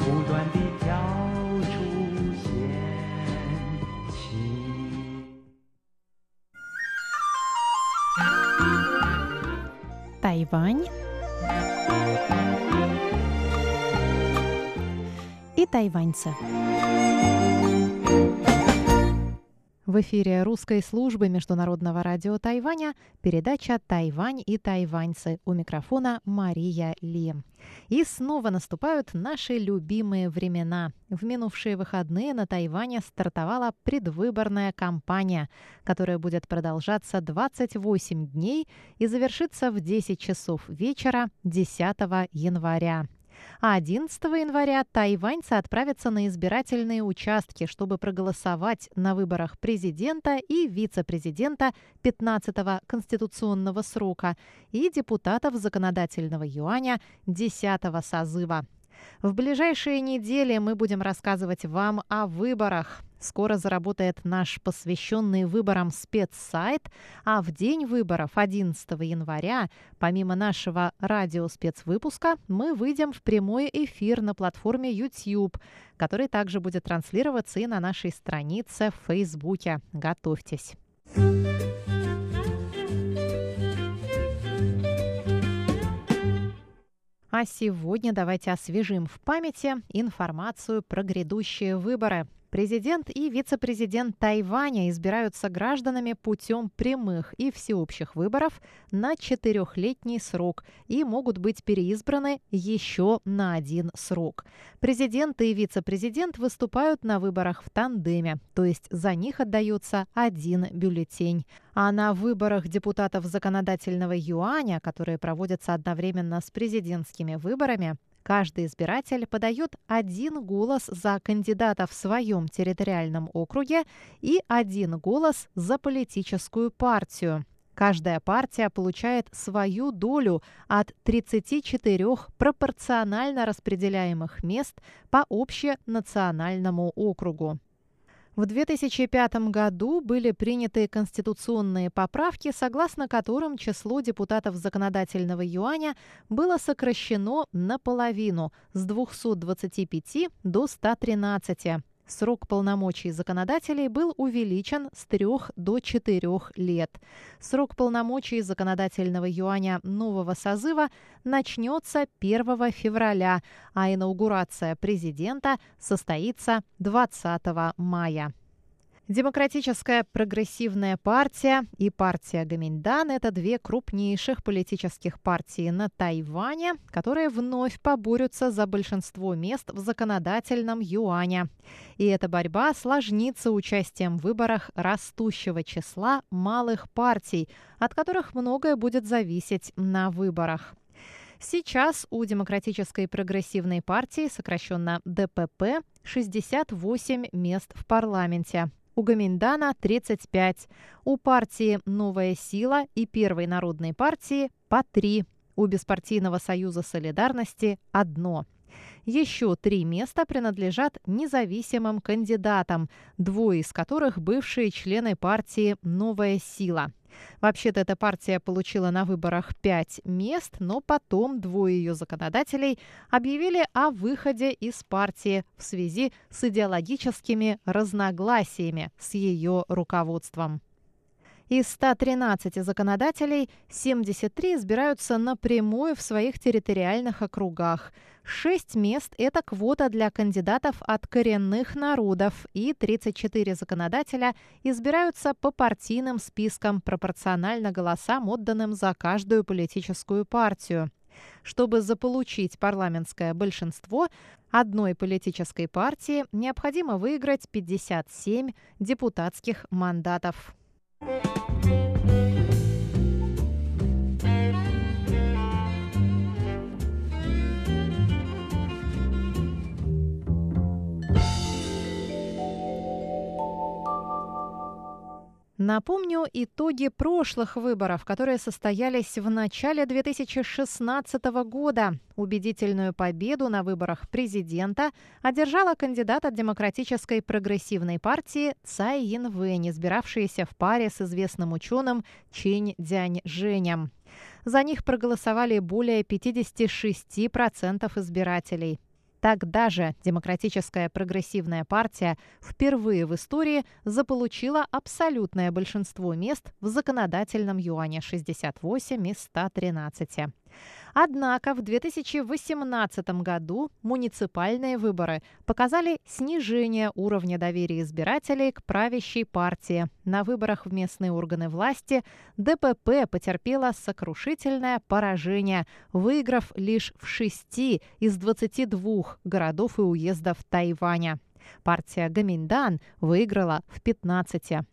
不断地 Тайвань и тайваньцы. В эфире русской службы Международного радио Тайваня передача «Тайвань и тайваньцы». У микрофона Мария Ли. И снова наступают наши любимые времена. В минувшие выходные на Тайване стартовала предвыборная кампания, которая будет продолжаться 28 дней и завершится в 10 часов вечера 10 января. А 11 января тайваньцы отправятся на избирательные участки, чтобы проголосовать на выборах президента и вице-президента 15-го конституционного срока и депутатов законодательного юаня 10-го созыва. В ближайшие недели мы будем рассказывать вам о выборах. Скоро заработает наш посвященный выборам спецсайт, а в день выборов 11 января, помимо нашего радиоспецвыпуска, мы выйдем в прямой эфир на платформе YouTube, который также будет транслироваться и на нашей странице в Фейсбуке. Готовьтесь! А сегодня давайте освежим в памяти информацию про грядущие выборы. Президент и вице-президент Тайваня избираются гражданами путем прямых и всеобщих выборов на четырехлетний срок и могут быть переизбраны еще на один срок. Президент и вице-президент выступают на выборах в тандеме, то есть за них отдается один бюллетень. А на выборах депутатов законодательного юаня, которые проводятся одновременно с президентскими выборами, Каждый избиратель подает один голос за кандидата в своем территориальном округе и один голос за политическую партию. Каждая партия получает свою долю от 34 пропорционально распределяемых мест по общенациональному округу. В 2005 году были приняты конституционные поправки, согласно которым число депутатов законодательного юаня было сокращено наполовину с 225 до 113. Срок полномочий законодателей был увеличен с 3 до 4 лет. Срок полномочий законодательного юаня нового созыва начнется 1 февраля, а инаугурация президента состоится 20 мая. Демократическая прогрессивная партия и партия Гаминьдан – это две крупнейших политических партии на Тайване, которые вновь поборются за большинство мест в законодательном юане. И эта борьба осложнится участием в выборах растущего числа малых партий, от которых многое будет зависеть на выборах. Сейчас у Демократической прогрессивной партии, сокращенно ДПП, 68 мест в парламенте у Гаминдана 35, у партии «Новая сила» и Первой народной партии по 3, у Беспартийного союза солидарности – одно. Еще три места принадлежат независимым кандидатам, двое из которых бывшие члены партии «Новая сила». Вообще-то эта партия получила на выборах пять мест, но потом двое ее законодателей объявили о выходе из партии в связи с идеологическими разногласиями с ее руководством. Из 113 законодателей 73 избираются напрямую в своих территориальных округах. Шесть мест – это квота для кандидатов от коренных народов, и 34 законодателя избираются по партийным спискам пропорционально голосам, отданным за каждую политическую партию. Чтобы заполучить парламентское большинство, одной политической партии необходимо выиграть 57 депутатских мандатов. Thank you. Напомню итоги прошлых выборов, которые состоялись в начале 2016 года. Убедительную победу на выборах президента одержала кандидат от Демократической прогрессивной партии Цай Янвэнь, избиравшаяся в паре с известным ученым Чень Дянь Женем. За них проголосовали более 56% избирателей. Тогда же Демократическая прогрессивная партия впервые в истории заполучила абсолютное большинство мест в законодательном юане 68 из 113. Однако в 2018 году муниципальные выборы показали снижение уровня доверия избирателей к правящей партии. На выборах в местные органы власти ДПП потерпела сокрушительное поражение, выиграв лишь в шести из 22 городов и уездов Тайваня. Партия Гаминдан выиграла в 15.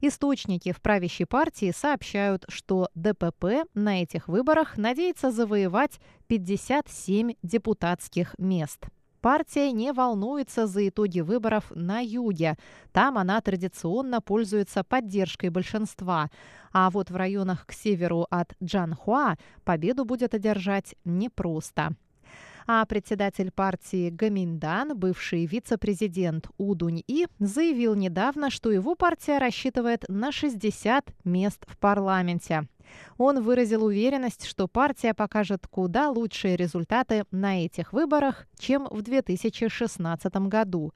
Источники в правящей партии сообщают, что ДПП на этих выборах надеется завоевать 57 депутатских мест. Партия не волнуется за итоги выборов на юге. Там она традиционно пользуется поддержкой большинства. А вот в районах к северу от Джанхуа победу будет одержать непросто. А председатель партии Гаминдан, бывший вице-президент Удунь-И, заявил недавно, что его партия рассчитывает на 60 мест в парламенте. Он выразил уверенность, что партия покажет куда лучшие результаты на этих выборах, чем в 2016 году.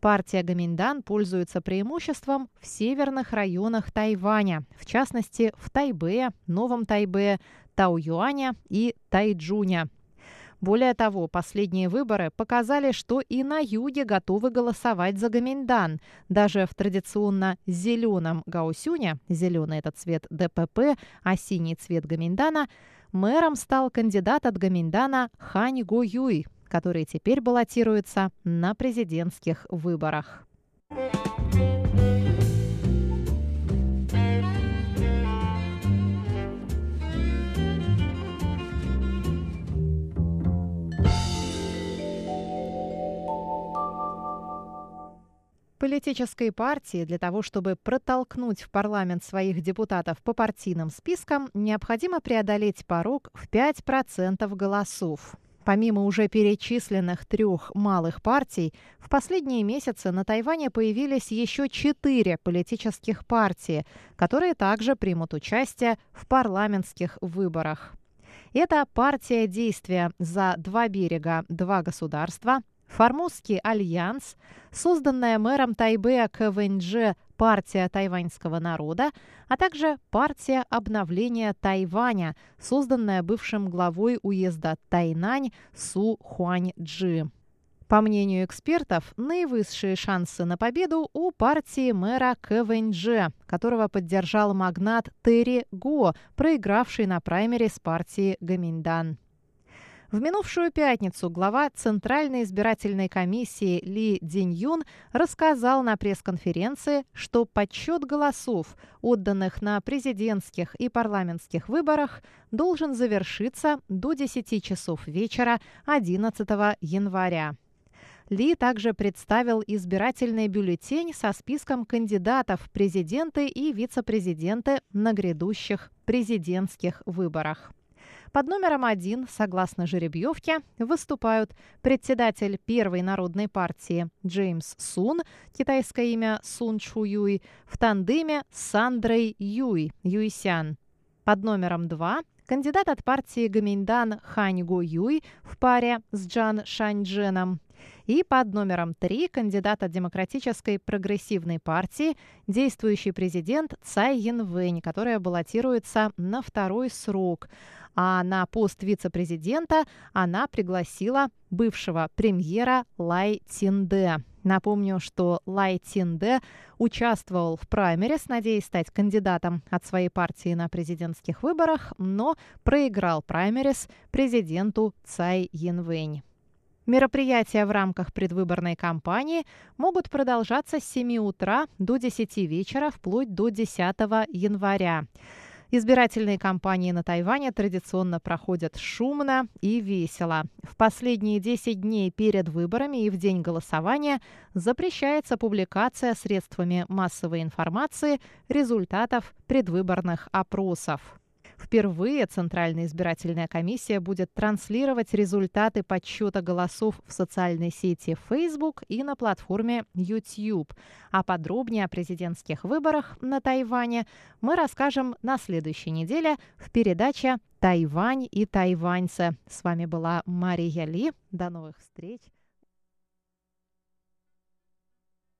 Партия Гаминдан пользуется преимуществом в северных районах Тайваня, в частности в Тайбе, Новом Тайбе, Тауюаня и Тайджуня. Более того, последние выборы показали, что и на юге готовы голосовать за Гаминдан. Даже в традиционно зеленом Гаусюне, зеленый этот цвет ДПП, а синий цвет Гаминдана, мэром стал кандидат от Гаминдана Хань Го Юй, который теперь баллотируется на президентских выборах. Политической партии для того, чтобы протолкнуть в парламент своих депутатов по партийным спискам, необходимо преодолеть порог в 5% голосов. Помимо уже перечисленных трех малых партий, в последние месяцы на Тайване появились еще четыре политических партии, которые также примут участие в парламентских выборах. Это партия действия за два берега, два государства, Формозский альянс, созданная мэром Тайбэя КВНЖ партия тайваньского народа, а также партия обновления Тайваня, созданная бывшим главой уезда Тайнань Су Хуаньджи. По мнению экспертов, наивысшие шансы на победу у партии мэра КВНЖ, которого поддержал магнат Терри Го, проигравший на праймере с партии Гаминдан. В минувшую пятницу глава Центральной избирательной комиссии Ли Диньюн рассказал на пресс-конференции, что подсчет голосов, отданных на президентских и парламентских выборах, должен завершиться до 10 часов вечера 11 января. Ли также представил избирательный бюллетень со списком кандидатов в президенты и вице-президенты на грядущих президентских выборах. Под номером один, согласно жеребьевке, выступают председатель Первой народной партии Джеймс Сун, китайское имя Сун Чу Юй, в тандеме с Сандрой Юй, Юйсян. Под номером два кандидат от партии Гаминдан Хань Го Юй в паре с Джан Шаньчженом. И под номером 3 кандидат от Демократической прогрессивной партии, действующий президент Цай Янвэнь, которая баллотируется на второй срок. А на пост вице-президента она пригласила бывшего премьера Лай Тинде. Напомню, что Лай Тинде участвовал в праймерис, надеясь стать кандидатом от своей партии на президентских выборах, но проиграл праймерис президенту Цай Янвэнь. Мероприятия в рамках предвыборной кампании могут продолжаться с 7 утра до 10 вечера вплоть до 10 января. Избирательные кампании на Тайване традиционно проходят шумно и весело. В последние 10 дней перед выборами и в день голосования запрещается публикация средствами массовой информации результатов предвыборных опросов. Впервые Центральная избирательная комиссия будет транслировать результаты подсчета голосов в социальной сети Facebook и на платформе YouTube. А подробнее о президентских выборах на Тайване мы расскажем на следующей неделе в передаче «Тайвань и тайваньцы». С вами была Мария Ли. До новых встреч!